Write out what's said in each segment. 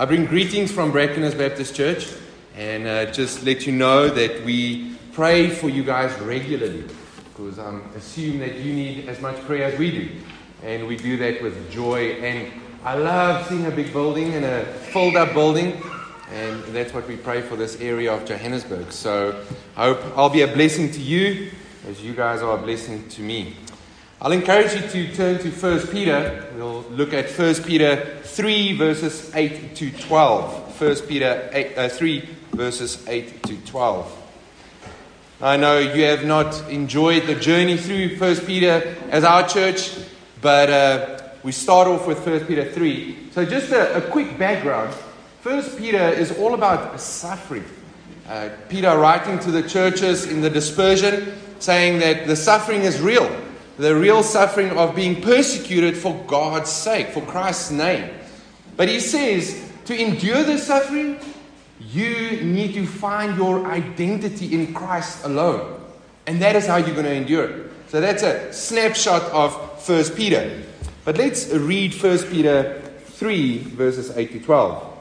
I bring greetings from Brackenhurst Baptist Church, and uh, just let you know that we pray for you guys regularly, because I assume that you need as much prayer as we do, and we do that with joy. And I love seeing a big building and a filled up building. And that's what we pray for this area of Johannesburg. So I hope I'll be a blessing to you as you guys are a blessing to me. I'll encourage you to turn to 1 Peter. We'll look at 1 Peter 3, verses 8 to 12. 1 Peter 8, uh, 3, verses 8 to 12. I know you have not enjoyed the journey through 1 Peter as our church, but uh, we start off with 1 Peter 3. So, just a, a quick background. First Peter is all about suffering. Uh, Peter writing to the churches in the dispersion, saying that the suffering is real, the real suffering of being persecuted for God's sake, for Christ's name. But he says to endure the suffering, you need to find your identity in Christ alone, and that is how you're going to endure it. So that's a snapshot of First Peter. But let's read First Peter 3, verses 8 to 12.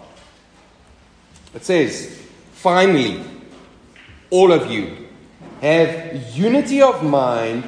It says, Finally, all of you have unity of mind,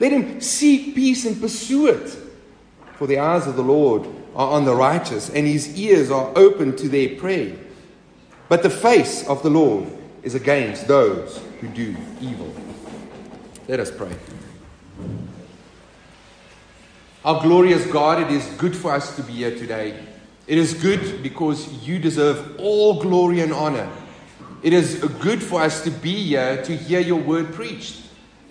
Let him seek peace and pursue it. For the eyes of the Lord are on the righteous, and his ears are open to their prayer. But the face of the Lord is against those who do evil. Let us pray. Our glorious God, it is good for us to be here today. It is good because you deserve all glory and honor. It is good for us to be here to hear your word preached.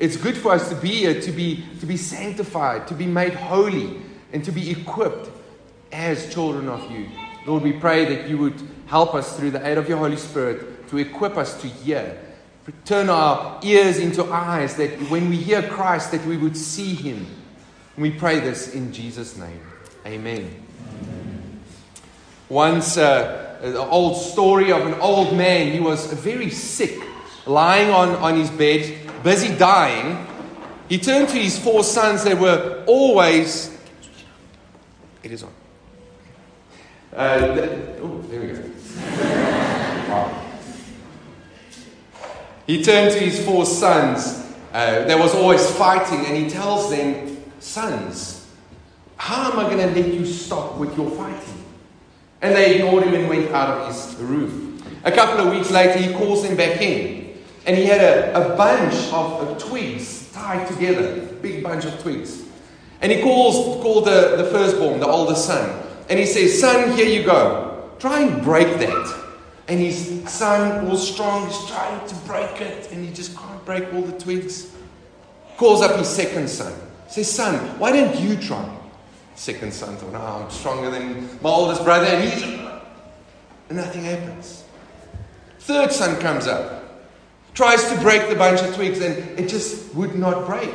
It's good for us to be here to be, to be sanctified, to be made holy, and to be equipped as children of you. Lord, we pray that you would help us through the aid of your Holy Spirit to equip us to hear. Turn our ears into eyes that when we hear Christ, that we would see him. We pray this in Jesus' name. Amen. Once, uh, an old story of an old man. He was very sick, lying on, on his bed, busy dying. He turned to his four sons. They were always. It is on. Uh, oh, there we go. He turned to his four sons. Uh, there was always fighting, and he tells them, Sons, how am I going to let you stop with your fighting? And they ignored him and went out of his roof. A couple of weeks later, he calls them back in. And he had a, a bunch of, of twigs tied together, big bunch of twigs. And he calls called the, the firstborn, the oldest son. And he says, Son, here you go. Try and break that. And his son, all strong, is trying to break it. And he just can't break all the twigs. Calls up his second son. Says, Son, why don't you try? Second son thought, oh, I'm stronger than my oldest brother, and he's. And nothing happens. Third son comes up, tries to break the bunch of twigs, and it just would not break.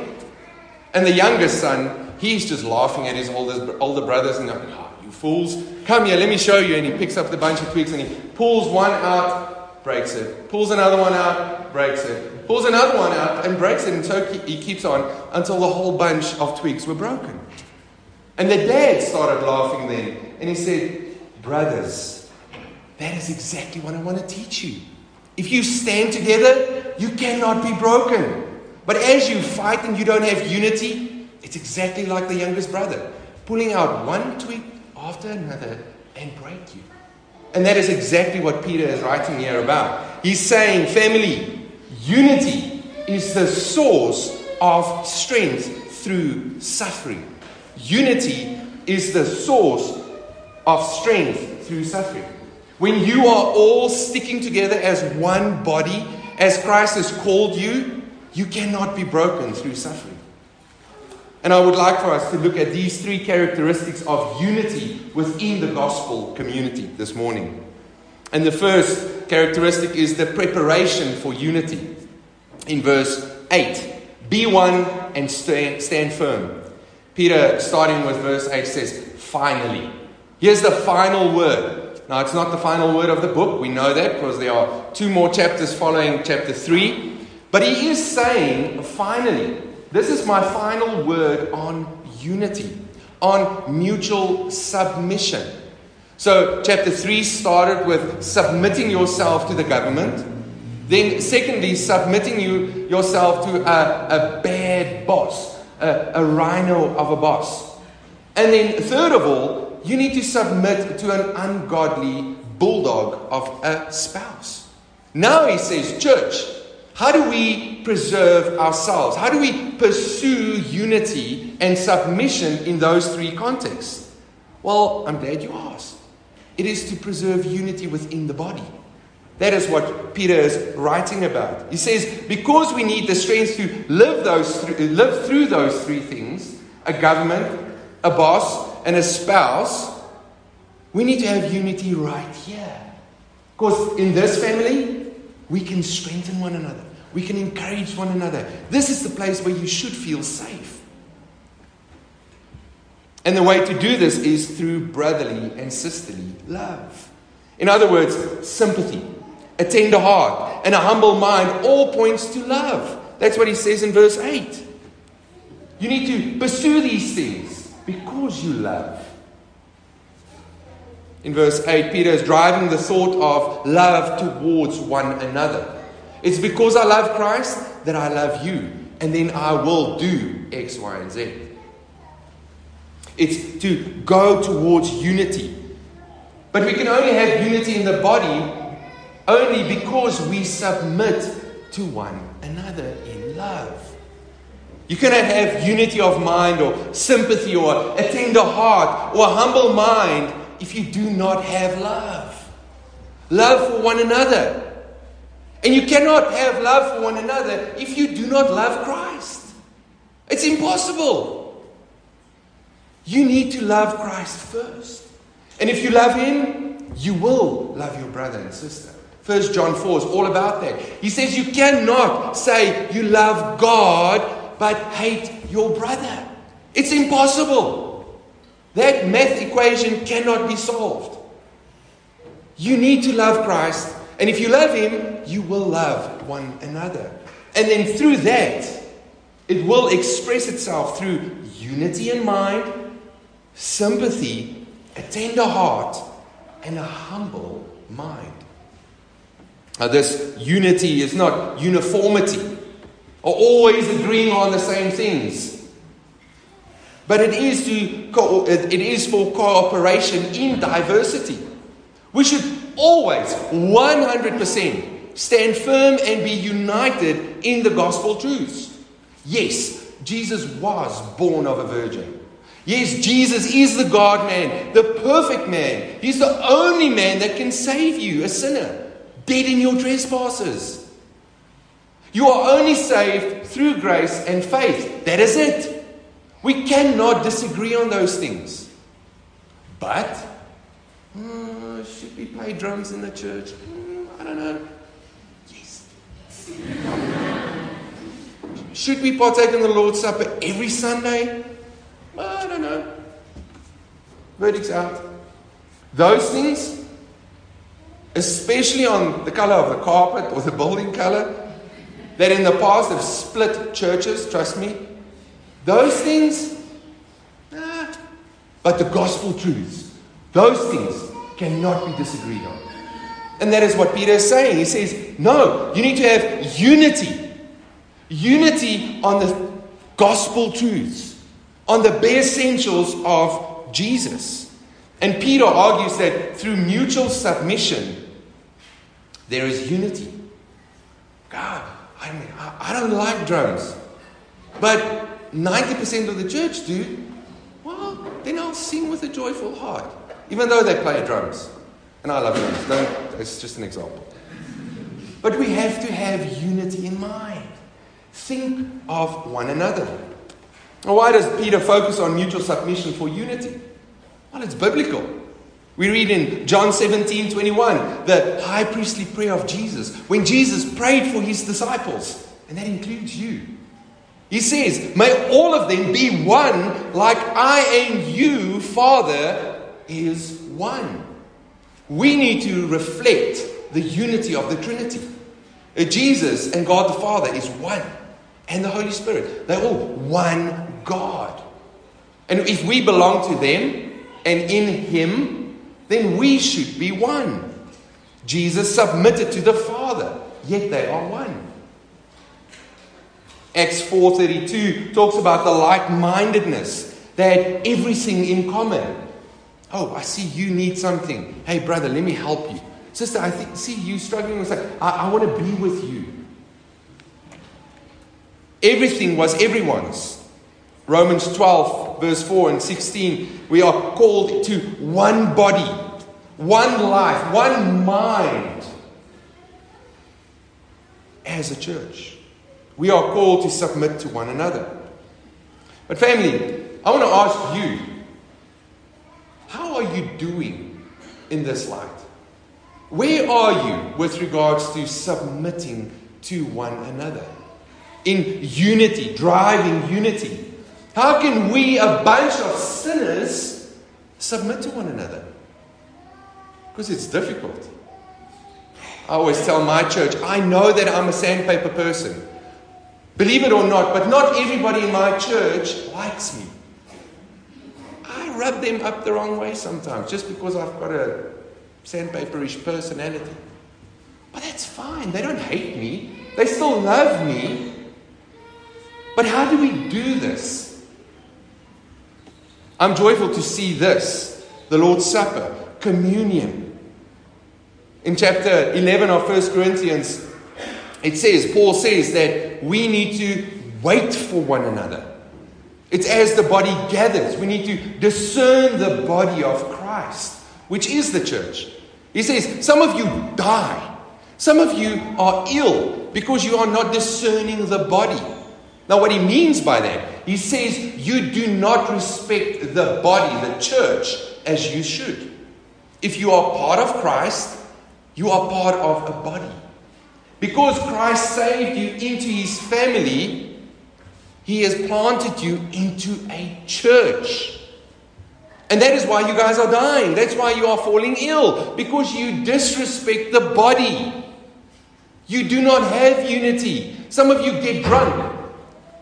And the youngest son, he's just laughing at his older, older brothers and like, oh, ah, you fools, come here, let me show you. And he picks up the bunch of twigs and he pulls one out, breaks it. Pulls another one out, breaks it. Pulls another one out and breaks it. And so he keeps on until the whole bunch of twigs were broken. And the dad started laughing then. And he said, Brothers, that is exactly what I want to teach you. If you stand together, you cannot be broken. But as you fight and you don't have unity, it's exactly like the youngest brother, pulling out one twig after another and break you. And that is exactly what Peter is writing here about. He's saying, family, unity is the source of strength through suffering. Unity is the source of strength through suffering. When you are all sticking together as one body, as Christ has called you, you cannot be broken through suffering. And I would like for us to look at these three characteristics of unity within the gospel community this morning. And the first characteristic is the preparation for unity. In verse 8, be one and stand, stand firm. Peter, starting with verse 8, says, finally. Here's the final word. Now, it's not the final word of the book. We know that because there are two more chapters following chapter 3. But he is saying, finally, this is my final word on unity, on mutual submission. So, chapter 3 started with submitting yourself to the government. Then, secondly, submitting you, yourself to a, a bad boss, a, a rhino of a boss. And then, third of all, you need to submit to an ungodly bulldog of a spouse. Now he says, Church, how do we preserve ourselves? How do we pursue unity and submission in those three contexts? Well, I'm glad you asked. It is to preserve unity within the body. That is what Peter is writing about. He says, because we need the strength to live, those th- live through those three things a government, a boss, and a spouse we need to have unity right here. Because in this family, we can strengthen one another. We can encourage one another. This is the place where you should feel safe. And the way to do this is through brotherly and sisterly love. In other words, sympathy, a tender heart, and a humble mind all points to love. That's what he says in verse 8. You need to pursue these things because you love. In verse 8, Peter is driving the thought of love towards one another. It's because I love Christ that I love you, and then I will do X, Y, and Z. It's to go towards unity. But we can only have unity in the body only because we submit to one another in love. You cannot have unity of mind or sympathy or a tender heart or a humble mind if you do not have love. Love for one another. And you cannot have love for one another if you do not love Christ. It's impossible. You need to love Christ first. And if you love Him, you will love your brother and sister. First John 4 is all about that. He says you cannot say you love God but hate your brother. It's impossible. That math equation cannot be solved. You need to love Christ and if you love Him, you will love one another. And then through that, it will express itself through unity in mind, sympathy, a tender heart, and a humble mind. Now, this unity is not uniformity or always agreeing on the same things. But it is, to co- it is for cooperation in diversity. We should always 100% stand firm and be united in the gospel truths. Yes, Jesus was born of a virgin. Yes, Jesus is the God man, the perfect man. He's the only man that can save you, a sinner, dead in your trespasses. You are only saved through grace and faith. That is it. We cannot disagree on those things. But, uh, should we play drums in the church? Mm, I don't know. Yes. should we partake in the Lord's Supper every Sunday? I don't know. Verdict's out. Those things, especially on the color of the carpet or the building color, that in the past have split churches, trust me. Those things, nah. but the gospel truths, those things cannot be disagreed on. And that is what Peter is saying. He says, no, you need to have unity. Unity on the gospel truths, on the bare essentials of Jesus. And Peter argues that through mutual submission, there is unity. God, I, mean, I don't like drums, but 90% of the church do. Well, then I'll sing with a joyful heart, even though they play drums. And I love drums. Don't, it's just an example. But we have to have unity in mind. Think of one another. why does Peter focus on mutual submission for unity? Well, it's biblical. We read in John 17 21, the high priestly prayer of Jesus, when Jesus prayed for his disciples, and that includes you. He says, May all of them be one, like I and you, Father, is one. We need to reflect the unity of the Trinity. Uh, Jesus and God the Father is one, and the Holy Spirit. They're all one God. And if we belong to them and in Him, then we should be one. Jesus submitted to the Father, yet they are one. Acts 4:32 talks about the like-mindedness. They had everything in common. Oh, I see you need something. Hey, brother, let me help you. Sister, I see you struggling with that. I, I want to be with you. Everything was everyone's. Romans 12, verse 4 and 16. We are called to one body, one life, one mind as a church. We are called to submit to one another. But, family, I want to ask you how are you doing in this light? Where are you with regards to submitting to one another? In unity, driving unity. How can we, a bunch of sinners, submit to one another? Because it's difficult. I always tell my church, I know that I'm a sandpaper person. Believe it or not, but not everybody in my church likes me I rub them up the wrong way sometimes just because I've got a sandpaperish personality. But that's fine. They don't hate me, they still love me. But how do we do this? I'm joyful to see this the Lord's Supper, communion. In chapter 11 of 1 Corinthians, it says, Paul says that we need to wait for one another. It's as the body gathers. We need to discern the body of Christ, which is the church. He says, Some of you die. Some of you are ill because you are not discerning the body. Now, what he means by that, he says, You do not respect the body, the church, as you should. If you are part of Christ, you are part of a body. Because Christ saved you into his family, he has planted you into a church. And that is why you guys are dying. That's why you are falling ill. Because you disrespect the body. You do not have unity. Some of you get drunk.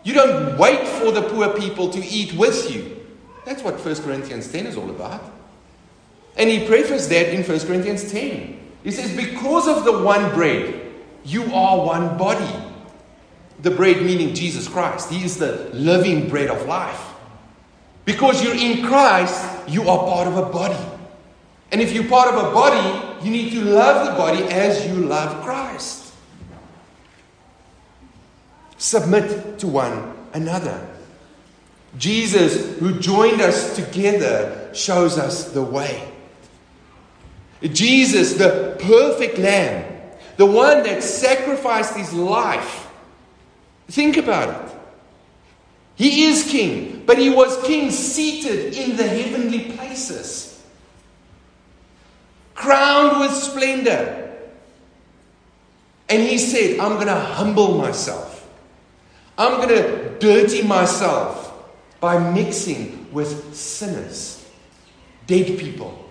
You don't wait for the poor people to eat with you. That's what 1 Corinthians 10 is all about. And he prefaced that in 1 Corinthians 10. He says, Because of the one bread, you are one body the bread meaning Jesus Christ. He is the living bread of life. Because you're in Christ, you are part of a body. And if you're part of a body, you need to love the body as you love Christ. Submit to one another. Jesus, who joined us together, shows us the way. Jesus, the perfect Lamb, the one that sacrificed his life Think about it. He is king, but he was king seated in the heavenly places, crowned with splendor. And he said, I'm going to humble myself. I'm going to dirty myself by mixing with sinners, dead people,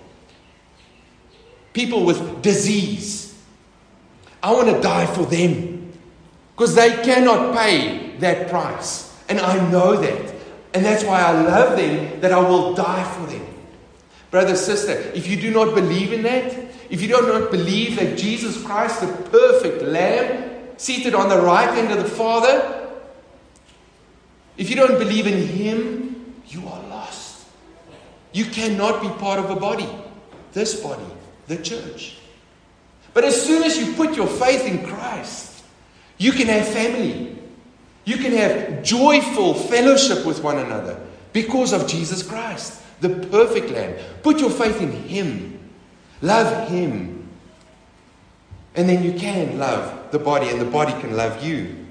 people with disease. I want to die for them because they cannot pay that price. And I know that. And that's why I love them, that I will die for them. Brother, sister, if you do not believe in that, if you do not believe that Jesus Christ, the perfect Lamb, seated on the right hand of the Father, if you don't believe in Him, you are lost. You cannot be part of a body, this body, the church. But as soon as you put your faith in Christ, you can have family. You can have joyful fellowship with one another because of Jesus Christ, the perfect Lamb. Put your faith in Him. Love Him. And then you can love the body, and the body can love you.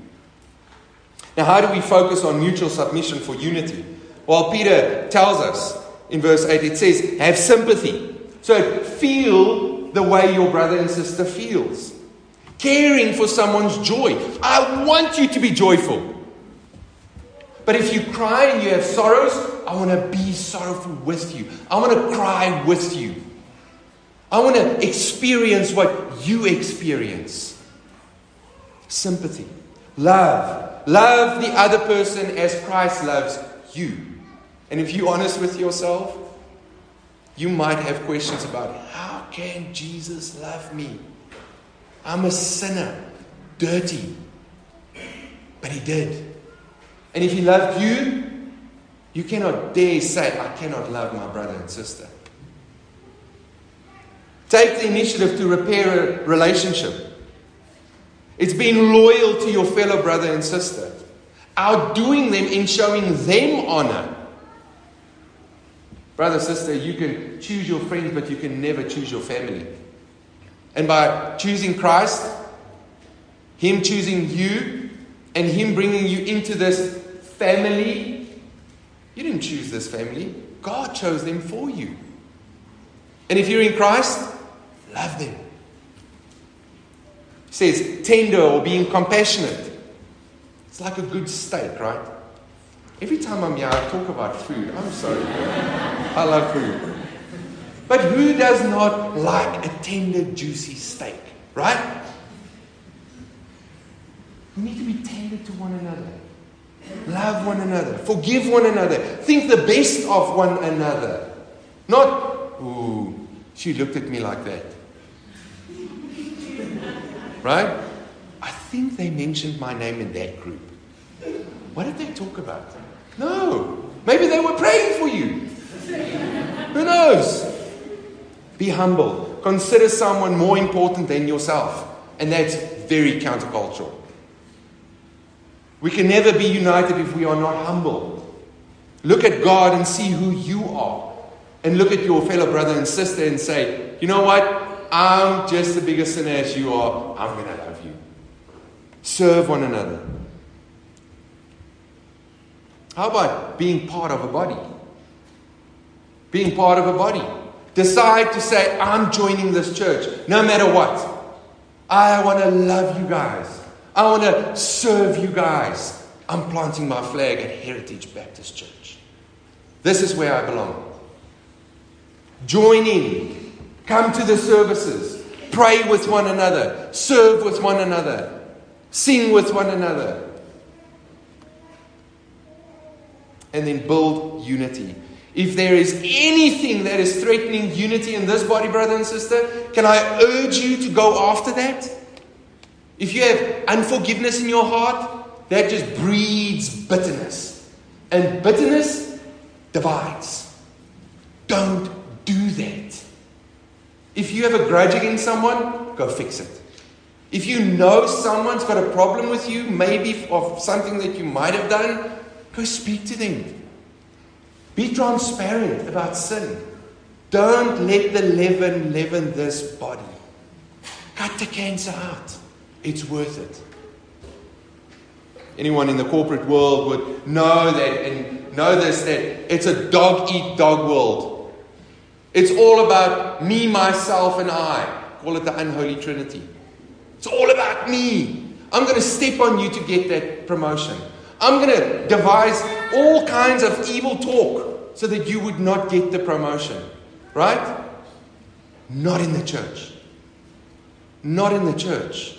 Now, how do we focus on mutual submission for unity? Well, Peter tells us in verse 8, it says, have sympathy. So feel the way your brother and sister feels. Caring for someone's joy. I want you to be joyful. But if you cry and you have sorrows, I want to be sorrowful with you. I want to cry with you. I want to experience what you experience. Sympathy, love. Love the other person as Christ loves you. And if you're honest with yourself, you might have questions about how can Jesus love me? I'm a sinner, dirty. But he did. And if he loved you, you cannot dare say, I cannot love my brother and sister. Take the initiative to repair a relationship. It's being loyal to your fellow brother and sister, outdoing them in showing them honor. Brother, sister, you can choose your friends, but you can never choose your family. And by choosing Christ, Him choosing you, and Him bringing you into this family, you didn't choose this family. God chose them for you. And if you're in Christ, love them. Says tender or being compassionate. It's like a good steak, right? Every time I'm here, I talk about food. I'm sorry. I love food. But who does not like a tender, juicy steak, right? We need to be tender to one another. Love one another. Forgive one another. Think the best of one another. Not, ooh, she looked at me like that. Right? I think they mentioned my name in that group. What did they talk about? No. Maybe they were praying for you. Who knows? Be humble. Consider someone more important than yourself. And that's very countercultural. We can never be united if we are not humble. Look at God and see who you are. And look at your fellow brother and sister and say, you know what? I'm just the biggest sinner as you are. I'm going to love you. Serve one another. How about being part of a body? Being part of a body. Decide to say, I'm joining this church no matter what. I want to love you guys. I want to serve you guys. I'm planting my flag at Heritage Baptist Church. This is where I belong. Join in. Come to the services. Pray with one another. Serve with one another. Sing with one another. And then build unity. If there is anything that is threatening unity in this body, brother and sister, can I urge you to go after that? If you have unforgiveness in your heart, that just breeds bitterness. And bitterness divides. Don't do that. If you have a grudge against someone, go fix it. If you know someone's got a problem with you, maybe of something that you might have done, go speak to them. Be transparent about sin. Don't let the leaven leaven this body. Cut the cancer out. It's worth it. Anyone in the corporate world would know that and know this that it's a dog eat dog world. It's all about me, myself, and I. Call it the unholy trinity. It's all about me. I'm going to step on you to get that promotion. I'm going to devise all kinds of evil talk so that you would not get the promotion. Right? not in the church. Not in the church.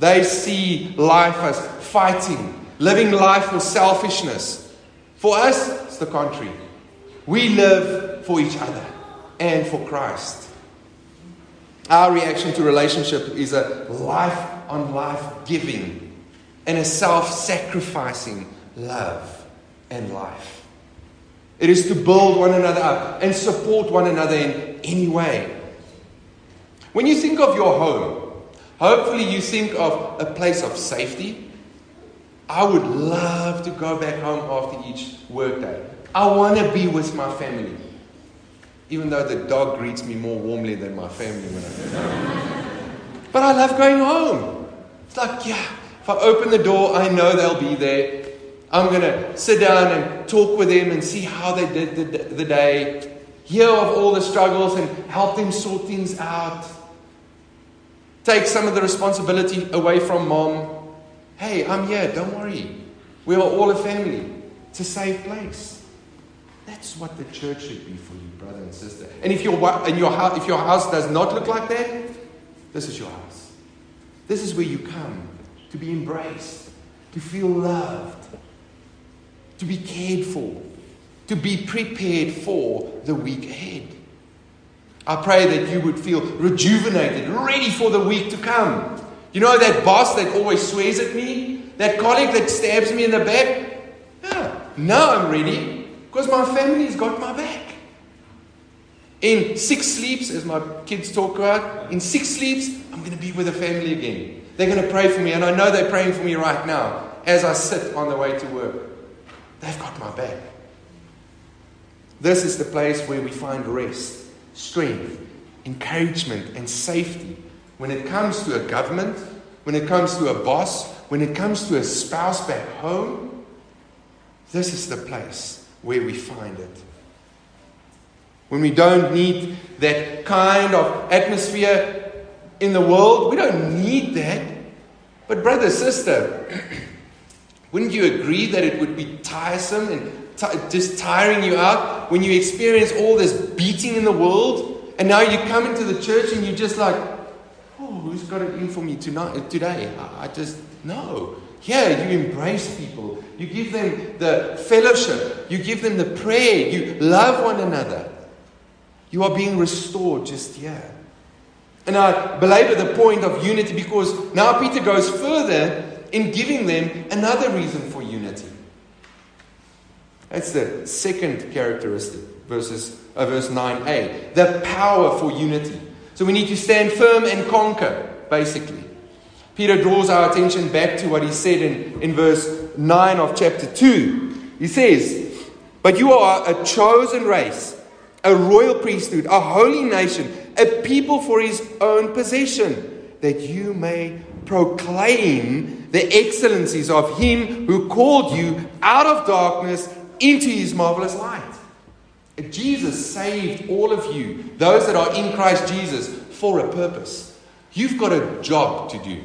They see life as fighting, living life for selfishness. For us, the contrary. We live for each other and for Christ. Our reaction to relationship is a life on life giving and a self sacrificing love and life. It is to build one another up and support one another in any way. When you think of your home, hopefully you think of a place of safety. I would love to go back home after each workday. I want to be with my family. Even though the dog greets me more warmly than my family when I home. But I love going home. It's like, yeah, if I open the door, I know they'll be there. I'm going to sit down and talk with them and see how they did the, the day, hear of all the struggles and help them sort things out. Take some of the responsibility away from mom. Hey, I'm here, don't worry. We are all a family. It's a safe place. That's what the church should be for you, brother and sister. And if your, and your, if your house does not look like that, this is your house. This is where you come to be embraced, to feel loved, to be cared for, to be prepared for the week ahead. I pray that you would feel rejuvenated, ready for the week to come. You know that boss that always swears at me? That colleague that stabs me in the back? Yeah, now I'm ready because my family's got my back. In six sleeps, as my kids talk about, in six sleeps, I'm going to be with the family again. They're going to pray for me, and I know they're praying for me right now as I sit on the way to work. They've got my back. This is the place where we find rest, strength, encouragement, and safety. When it comes to a government, when it comes to a boss, when it comes to a spouse back home, this is the place where we find it. When we don't need that kind of atmosphere in the world, we don't need that. But, brother, sister, wouldn't you agree that it would be tiresome and t- just tiring you out when you experience all this beating in the world and now you come into the church and you're just like, who's got it in for me tonight, today? I, just, no. Here, you embrace people. You give them the fellowship. You give them the prayer. You love one another. You are being restored just here. And I belabor the point of unity because now Peter goes further in giving them another reason for unity. That's the second characteristic, verses, uh, verse 9a. The power for unity. So we need to stand firm and conquer, basically. Peter draws our attention back to what he said in, in verse 9 of chapter 2. He says, But you are a chosen race, a royal priesthood, a holy nation, a people for his own possession, that you may proclaim the excellencies of him who called you out of darkness into his marvelous light. Jesus saved all of you, those that are in Christ Jesus, for a purpose. You've got a job to do.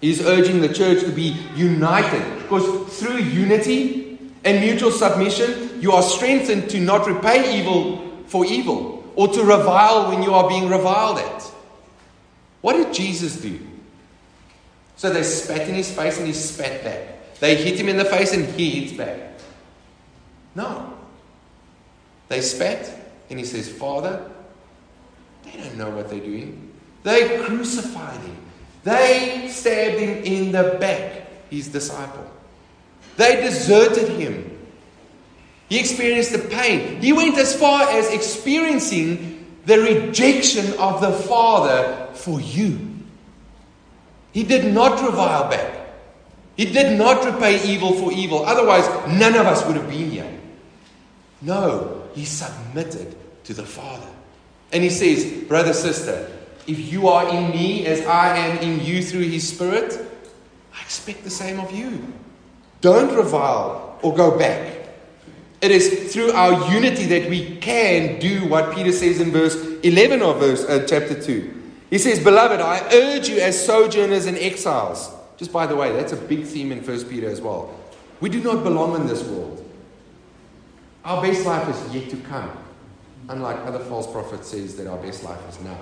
He's urging the church to be united because through unity and mutual submission, you are strengthened to not repay evil for evil or to revile when you are being reviled at. What did Jesus do? So they spat in his face and he spat back. They hit him in the face and he hits back. No. They spat and he says, Father, they don't know what they're doing. They crucified him. They stabbed him in the back, his disciple. They deserted him. He experienced the pain. He went as far as experiencing the rejection of the Father for you. He did not revile back. He did not repay evil for evil. Otherwise, none of us would have been here. No, he submitted to the Father. And he says, Brother, sister, if you are in me as I am in you through his Spirit, I expect the same of you. Don't revile or go back. It is through our unity that we can do what Peter says in verse 11 of verse uh, chapter 2. He says, Beloved, I urge you as sojourners and exiles. Just by the way, that's a big theme in 1 Peter as well. We do not belong in this world. Our best life is yet to come, unlike other false prophets says that our best life is now.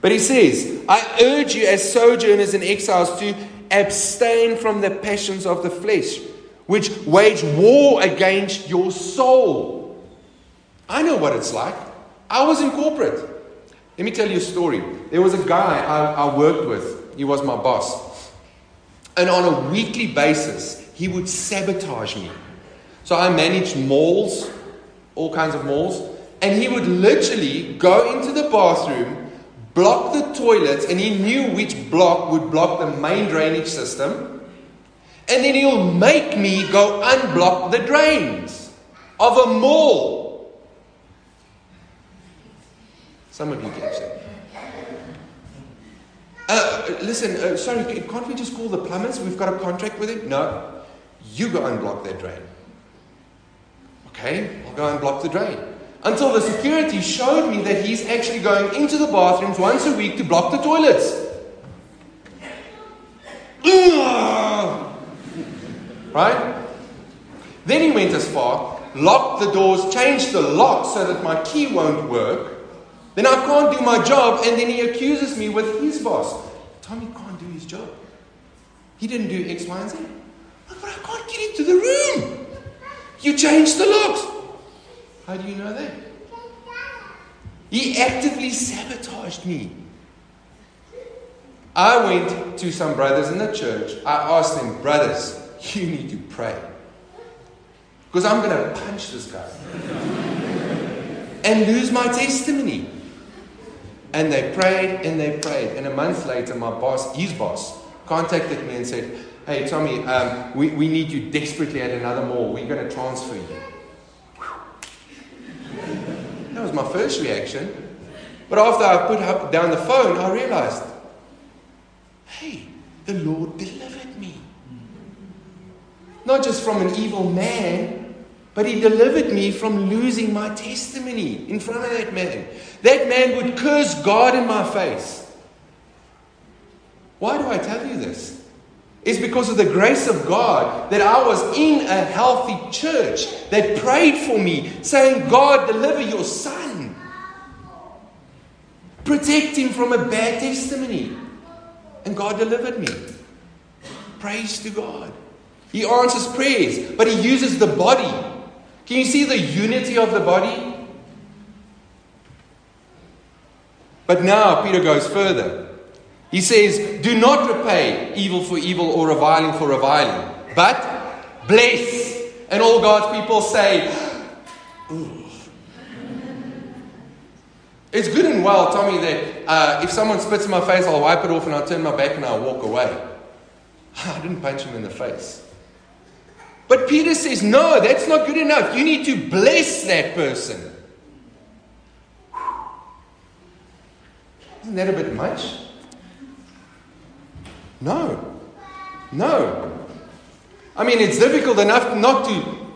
But he says, I urge you as sojourners and exiles to abstain from the passions of the flesh, which wage war against your soul. I know what it's like. I was in corporate. Let me tell you a story. There was a guy I, I worked with, he was my boss. And on a weekly basis, he would sabotage me. So I managed malls, all kinds of malls, and he would literally go into the bathroom, block the toilets, and he knew which block would block the main drainage system. And then he'll make me go unblock the drains of a mall. Some of you catch that. Uh, listen, uh, sorry, can't we just call the plumbers? We've got a contract with him. No. You go unblock that drain. Okay, I'll go and block the drain. Until the security showed me that he's actually going into the bathrooms once a week to block the toilets. Right? Then he went as far, locked the doors, changed the lock so that my key won't work. Then I can't do my job, and then he accuses me with his boss. Tommy can't do his job. He didn't do X, Y, and Z. But I can't get into the room. You changed the locks. How do you know that? He actively sabotaged me. I went to some brothers in the church. I asked them, brothers, you need to pray. Because I'm going to punch this guy and lose my testimony. And they prayed and they prayed. And a month later, my boss, his boss, contacted me and said, Hey, Tommy, um, we, we need you desperately at another mall. We're going to transfer you. That was my first reaction. But after I put up, down the phone, I realized, hey, the Lord delivered me. Not just from an evil man, but He delivered me from losing my testimony in front of that man. That man would curse God in my face. Why do I tell you this? It's because of the grace of God that I was in a healthy church that prayed for me, saying, God, deliver your son. Protect him from a bad testimony. And God delivered me. Praise to God. He answers prayers, but He uses the body. Can you see the unity of the body? But now Peter goes further. He says, Do not repay evil for evil or reviling for reviling, but bless. And all God's people say, Ooh. It's good and well, Tommy, that uh, if someone spits in my face, I'll wipe it off and I'll turn my back and I'll walk away. I didn't punch him in the face. But Peter says, No, that's not good enough. You need to bless that person. Isn't that a bit much? No. No. I mean, it's difficult enough not to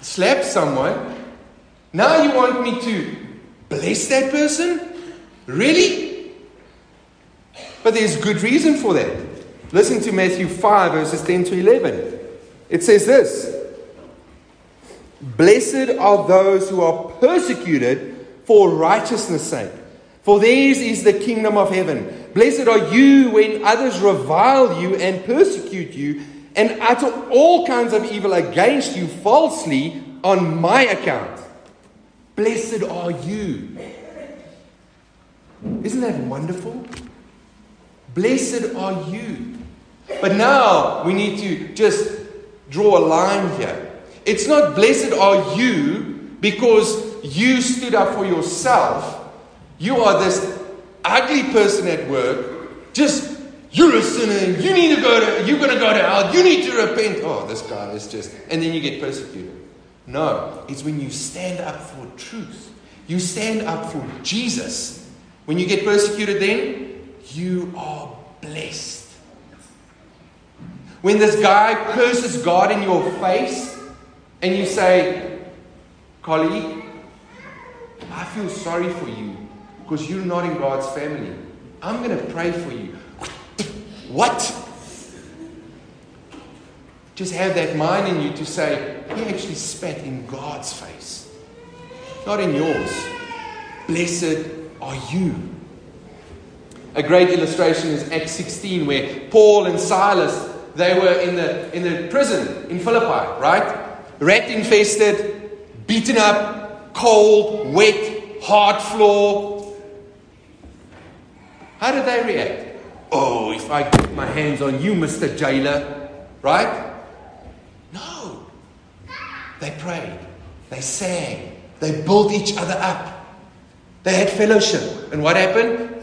slap someone. Now you want me to bless that person? Really? But there's good reason for that. Listen to Matthew 5, verses 10 to 11. It says this Blessed are those who are persecuted for righteousness' sake for theirs is the kingdom of heaven. Blessed are you when others revile you and persecute you and utter all kinds of evil against you falsely on my account. Blessed are you. Isn't that wonderful? Blessed are you. But now we need to just draw a line here. It's not blessed are you because you stood up for yourself you are this ugly person at work, just you're a sinner, you need to go to you're gonna go to hell, you need to repent. Oh, this guy is just and then you get persecuted. No, it's when you stand up for truth. You stand up for Jesus. When you get persecuted, then you are blessed. When this guy curses God in your face and you say, colleague, I feel sorry for you because you're not in God's family. I'm going to pray for you. What? just have that mind in you to say, He actually spat in God's face, not in yours. Blessed are you. A great illustration is Acts 16, where Paul and Silas they were in the in the prison in Philippi, right? Rat infested, beaten up, cold, wet, hard floor. How did they react? Oh, if I get my hands on you, Mr. Jailer, right? No. They prayed, they sang, they built each other up. They had fellowship. And what happened?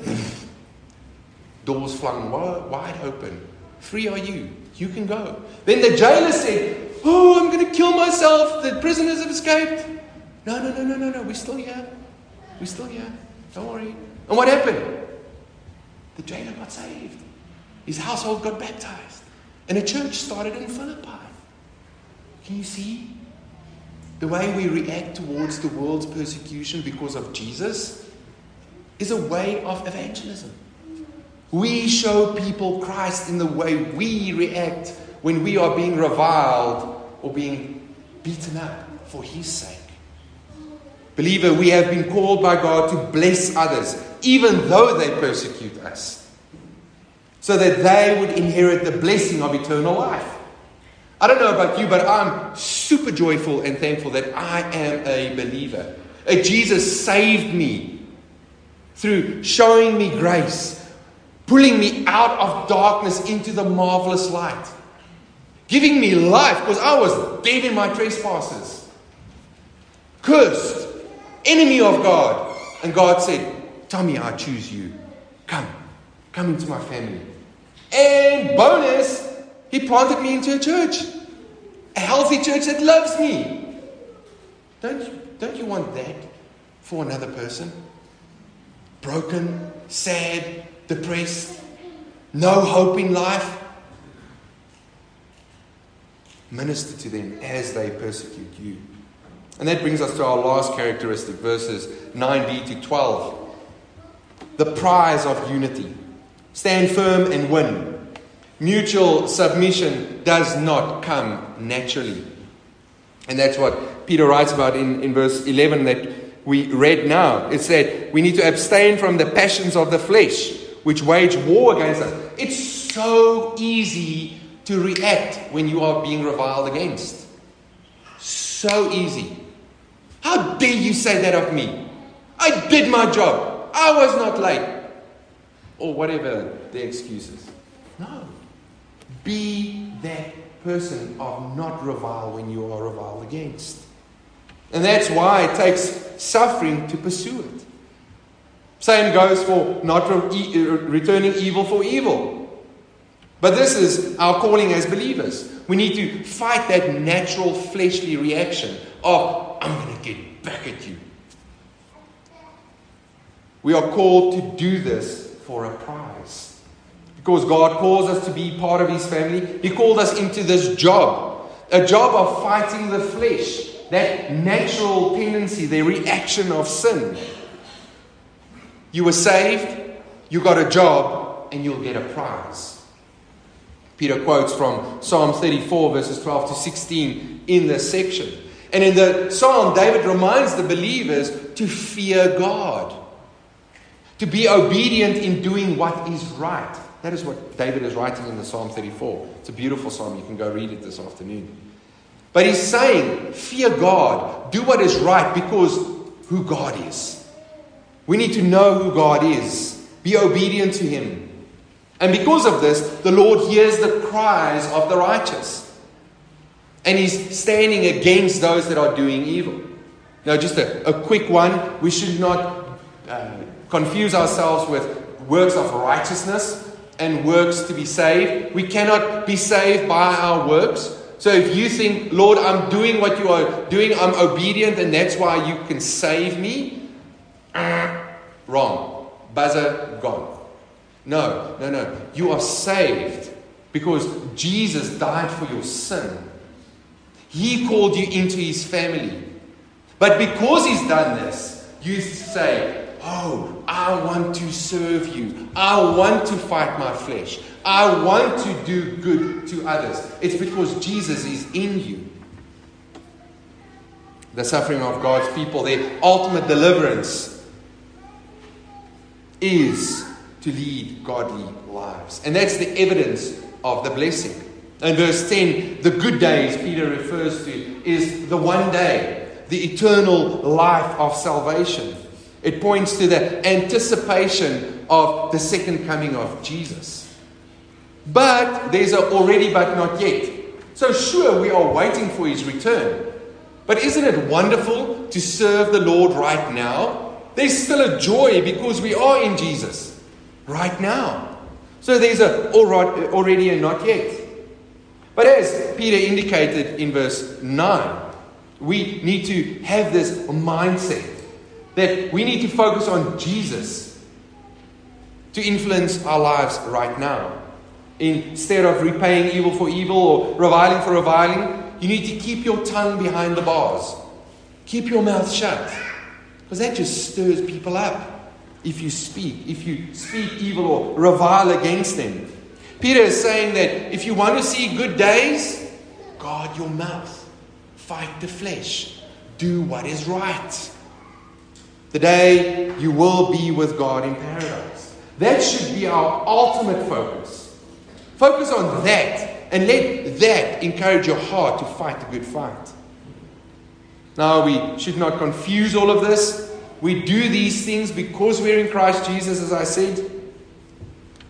Doors flung wide open. Free are you. You can go. Then the jailer said, Oh, I'm going to kill myself. The prisoners have escaped. No, no, no, no, no, no. We're still here. We're still here. Don't worry. And what happened? The jailer got saved. His household got baptized. And a church started in Philippi. Can you see? The way we react towards the world's persecution because of Jesus is a way of evangelism. We show people Christ in the way we react when we are being reviled or being beaten up for His sake. Believer, we have been called by God to bless others, even though they persecute us, so that they would inherit the blessing of eternal life. I don't know about you, but I'm super joyful and thankful that I am a believer. Jesus saved me through showing me grace, pulling me out of darkness into the marvelous light, giving me life because I was dead in my trespasses, cursed, enemy of God. And God said, Tommy, I choose you. Come, come into my family. And bonus, he planted me into a church, a healthy church that loves me. Don't you, don't you want that for another person? Broken, sad, depressed, no hope in life? Minister to them as they persecute you. And that brings us to our last characteristic, verses 9b to 12. The prize of unity. Stand firm and win. Mutual submission does not come naturally. And that's what Peter writes about in, in verse 11 that we read now. It said, We need to abstain from the passions of the flesh, which wage war against us. It's so easy to react when you are being reviled against. So easy. How dare you say that of me? I did my job. I was not late. Or whatever the excuses. No. Be that person of not revile when you are reviled against. And that's why it takes suffering to pursue it. Same goes for not re- returning evil for evil. But this is our calling as believers. We need to fight that natural fleshly reaction of, I'm going to get back at you. We are called to do this for a prize. Because God calls us to be part of His family. He called us into this job a job of fighting the flesh, that natural tendency, the reaction of sin. You were saved, you got a job, and you'll get a prize. Peter quotes from Psalm 34, verses 12 to 16 in this section. And in the psalm, David reminds the believers to fear God, to be obedient in doing what is right. That is what David is writing in the Psalm 34. It's a beautiful psalm. You can go read it this afternoon. But he's saying, Fear God, do what is right because who God is. We need to know who God is, be obedient to Him. And because of this, the Lord hears the cries of the righteous. And He's standing against those that are doing evil. Now, just a, a quick one. We should not uh, confuse ourselves with works of righteousness and works to be saved. We cannot be saved by our works. So if you think, Lord, I'm doing what you are doing, I'm obedient, and that's why you can save me, wrong. Buzzer gone. No, no, no. You are saved because Jesus died for your sin. He called you into his family. But because he's done this, you say, oh, I want to serve you. I want to fight my flesh. I want to do good to others. It's because Jesus is in you. The suffering of God's people, their ultimate deliverance, is to lead godly lives. And that's the evidence of the blessing. In verse 10, the good days Peter refers to is the one day, the eternal life of salvation. It points to the anticipation of the second coming of Jesus. But there's a already but not yet. So, sure, we are waiting for his return. But isn't it wonderful to serve the Lord right now? There's still a joy because we are in Jesus right now. So there's a already and not yet. But as Peter indicated in verse 9, we need to have this mindset that we need to focus on Jesus to influence our lives right now. Instead of repaying evil for evil or reviling for reviling, you need to keep your tongue behind the bars. Keep your mouth shut. Because that just stirs people up if you speak, if you speak evil or revile against them. Peter is saying that if you want to see good days, guard your mouth, fight the flesh, do what is right. The day you will be with God in paradise. That should be our ultimate focus. Focus on that and let that encourage your heart to fight the good fight. Now, we should not confuse all of this. We do these things because we're in Christ Jesus, as I said.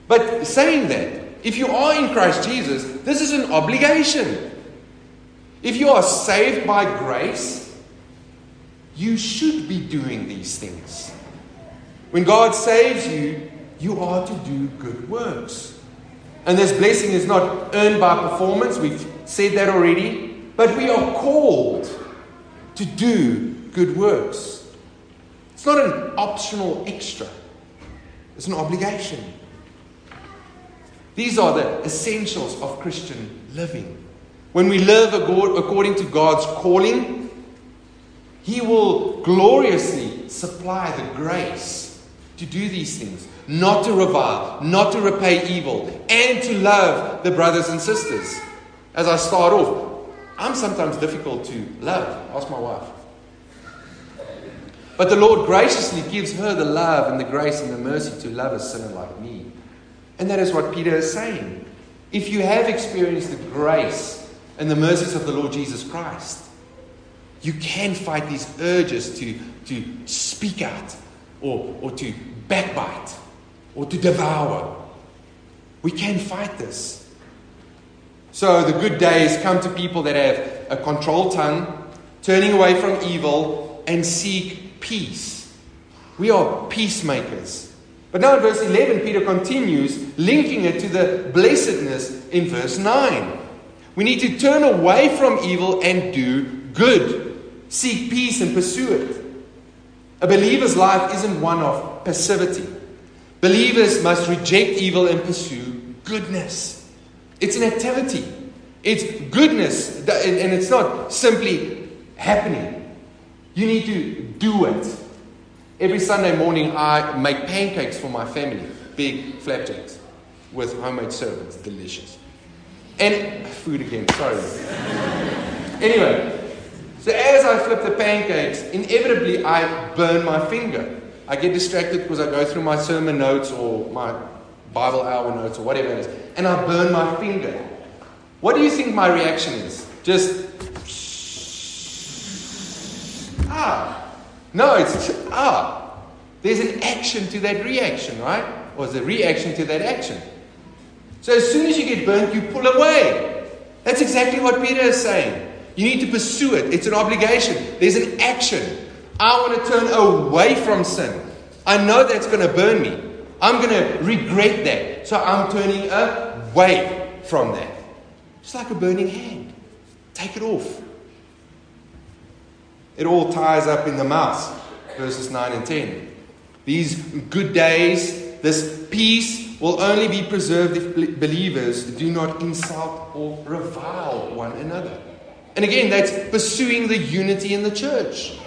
But saying that, if you are in Christ Jesus, this is an obligation. If you are saved by grace, you should be doing these things. When God saves you, you are to do good works. And this blessing is not earned by performance, we've said that already, but we are called to do good works. It's not an optional extra, it's an obligation. These are the essentials of Christian living. When we live according to God's calling, He will gloriously supply the grace to do these things not to revile, not to repay evil, and to love the brothers and sisters. As I start off, I'm sometimes difficult to love. Ask my wife. But the Lord graciously gives her the love and the grace and the mercy to love a sinner like me. And that is what Peter is saying. If you have experienced the grace and the mercies of the Lord Jesus Christ, you can fight these urges to, to speak out or, or to backbite or to devour. We can fight this. So the good days come to people that have a controlled tongue, turning away from evil, and seek peace. We are peacemakers. But now in verse 11, Peter continues, linking it to the blessedness in verse 9. We need to turn away from evil and do good. Seek peace and pursue it. A believer's life isn't one of passivity. Believers must reject evil and pursue goodness. It's an activity, it's goodness, and it's not simply happening. You need to do it. Every Sunday morning, I make pancakes for my family, big flapjacks with homemade syrup. It's delicious. And food again, sorry. anyway, so as I flip the pancakes, inevitably I burn my finger. I get distracted because I go through my sermon notes or my Bible hour notes or whatever it is, and I burn my finger. What do you think my reaction is? Just ah. No, it's ah. There's an action to that reaction, right? Or a reaction to that action. So as soon as you get burnt, you pull away. That's exactly what Peter is saying. You need to pursue it. It's an obligation. There's an action. I want to turn away from sin. I know that's going to burn me. I'm going to regret that. So I'm turning away from that. It's like a burning hand. Take it off. It all ties up in the mouth. Verses 9 and 10. These good days, this peace will only be preserved if believers do not insult or revile one another. And again, that's pursuing the unity in the church.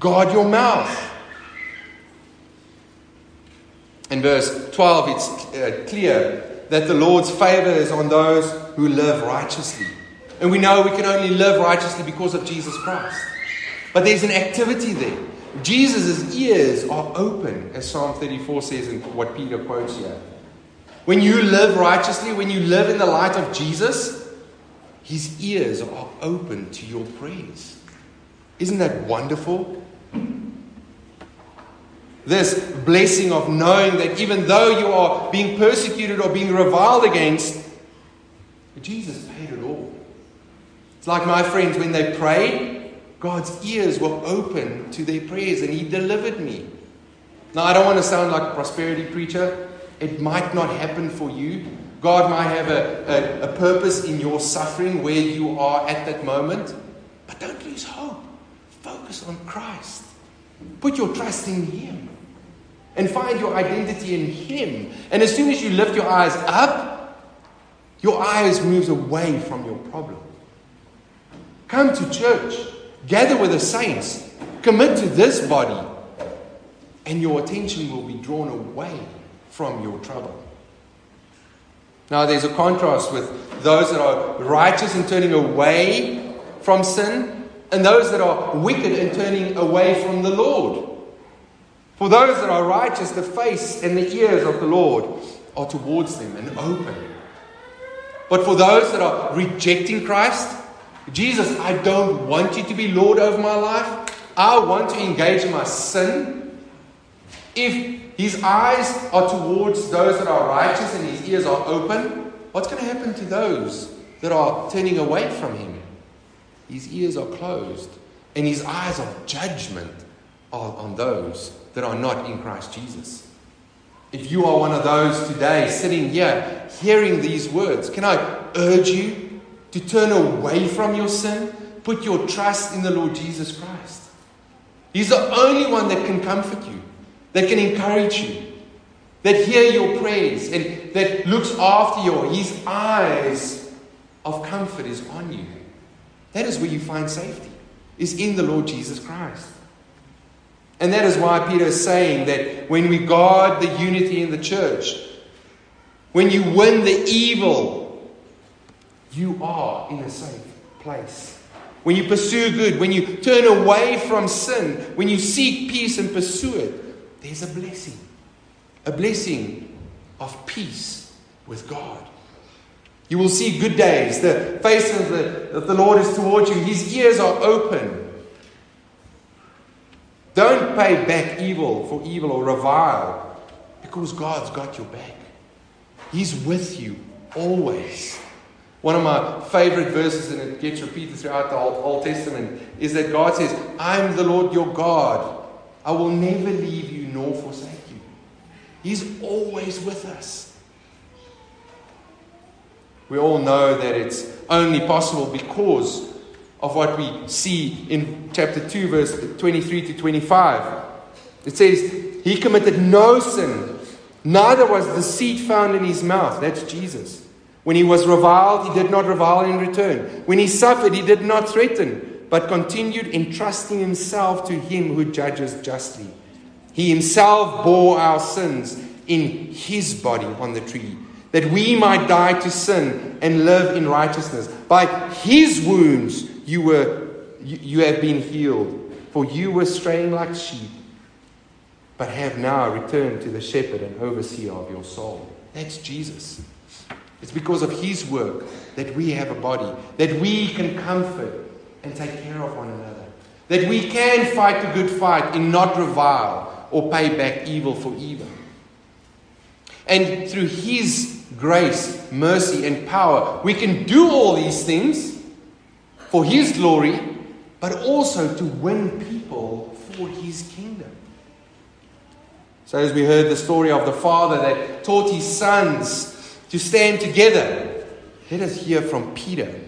Guard your mouth. In verse 12, it's uh, clear that the Lord's favor is on those who live righteously. And we know we can only live righteously because of Jesus Christ. But there's an activity there. Jesus' ears are open, as Psalm 34 says, and what Peter quotes here. When you live righteously, when you live in the light of Jesus, his ears are open to your prayers. Isn't that wonderful? This blessing of knowing that even though you are being persecuted or being reviled against, Jesus paid it all. It's like my friends when they prayed, God's ears were open to their prayers and He delivered me. Now, I don't want to sound like a prosperity preacher. It might not happen for you. God might have a, a, a purpose in your suffering where you are at that moment. But don't lose hope. Focus on Christ. Put your trust in Him and find your identity in Him. And as soon as you lift your eyes up, your eyes moves away from your problem. Come to church, gather with the saints, commit to this body, and your attention will be drawn away from your trouble. Now, there's a contrast with those that are righteous and turning away from sin, and those that are wicked and turning away from the Lord. For those that are righteous, the face and the ears of the Lord are towards them and open. But for those that are rejecting Christ, Jesus, I don't want you to be Lord over my life. I want to engage in my sin. If his eyes are towards those that are righteous and his ears are open, what's going to happen to those that are turning away from him? His ears are closed, and his eyes of judgment are on those that are not in Christ Jesus. If you are one of those today sitting here hearing these words, can I urge you to turn away from your sin? Put your trust in the Lord Jesus Christ. He's the only one that can comfort you, that can encourage you, that hear your prayers, and that looks after you. His eyes of comfort is on you. That is where you find safety, is in the Lord Jesus Christ. And that is why Peter is saying that when we guard the unity in the church, when you win the evil, you are in a safe place. When you pursue good, when you turn away from sin, when you seek peace and pursue it, there's a blessing. A blessing of peace with God. You will see good days. The face of the, of the Lord is towards you. His ears are open. Don't pay back evil for evil or revile because God's got your back. He's with you always. One of my favorite verses, and it gets repeated throughout the Old, Testament, is that God says, I'm the Lord your God. I will never leave you nor forsake you. He's always with us. We all know that it's only possible because of what we see in chapter 2, verse 23 to 25. It says, He committed no sin, neither was deceit found in his mouth. That's Jesus. When he was reviled, he did not revile in return. When he suffered, he did not threaten, but continued entrusting himself to him who judges justly. He himself bore our sins in his body on the tree, that we might die to sin and live in righteousness. By his wounds, you, were, you, you have been healed, for you were straying like sheep, but have now returned to the shepherd and overseer of your soul. That's Jesus. It's because of his work that we have a body, that we can comfort and take care of one another, that we can fight the good fight and not revile or pay back evil for evil. And through his grace, mercy, and power, we can do all these things for His glory, but also to win people for His kingdom. So, as we heard the story of the father that taught his sons to stand together, let us hear from Peter.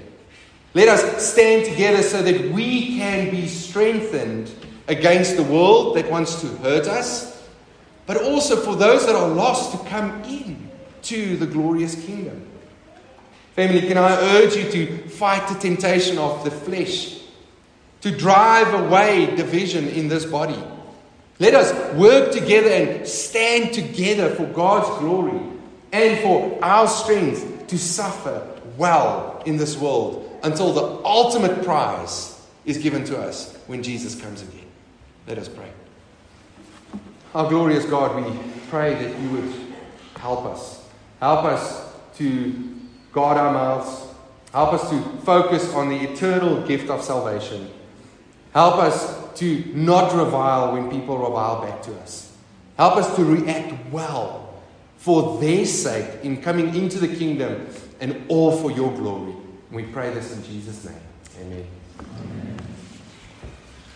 Let us stand together so that we can be strengthened against the world that wants to hurt us, but also for those that are lost to come in to the glorious kingdom. Family, can I urge you to fight the temptation of the flesh, to drive away division in this body, Let us work together and stand together for God's glory and for our strength to suffer well in this world until the ultimate prize is given to us when Jesus comes again. Let us pray. Our glorious God, we pray that you would help us. Help us to guard our mouths. Help us to focus on the eternal gift of salvation. Help us to not revile when people revile back to us. Help us to react well for their sake in coming into the kingdom and all for your glory. We pray this in Jesus' name. Amen. Amen.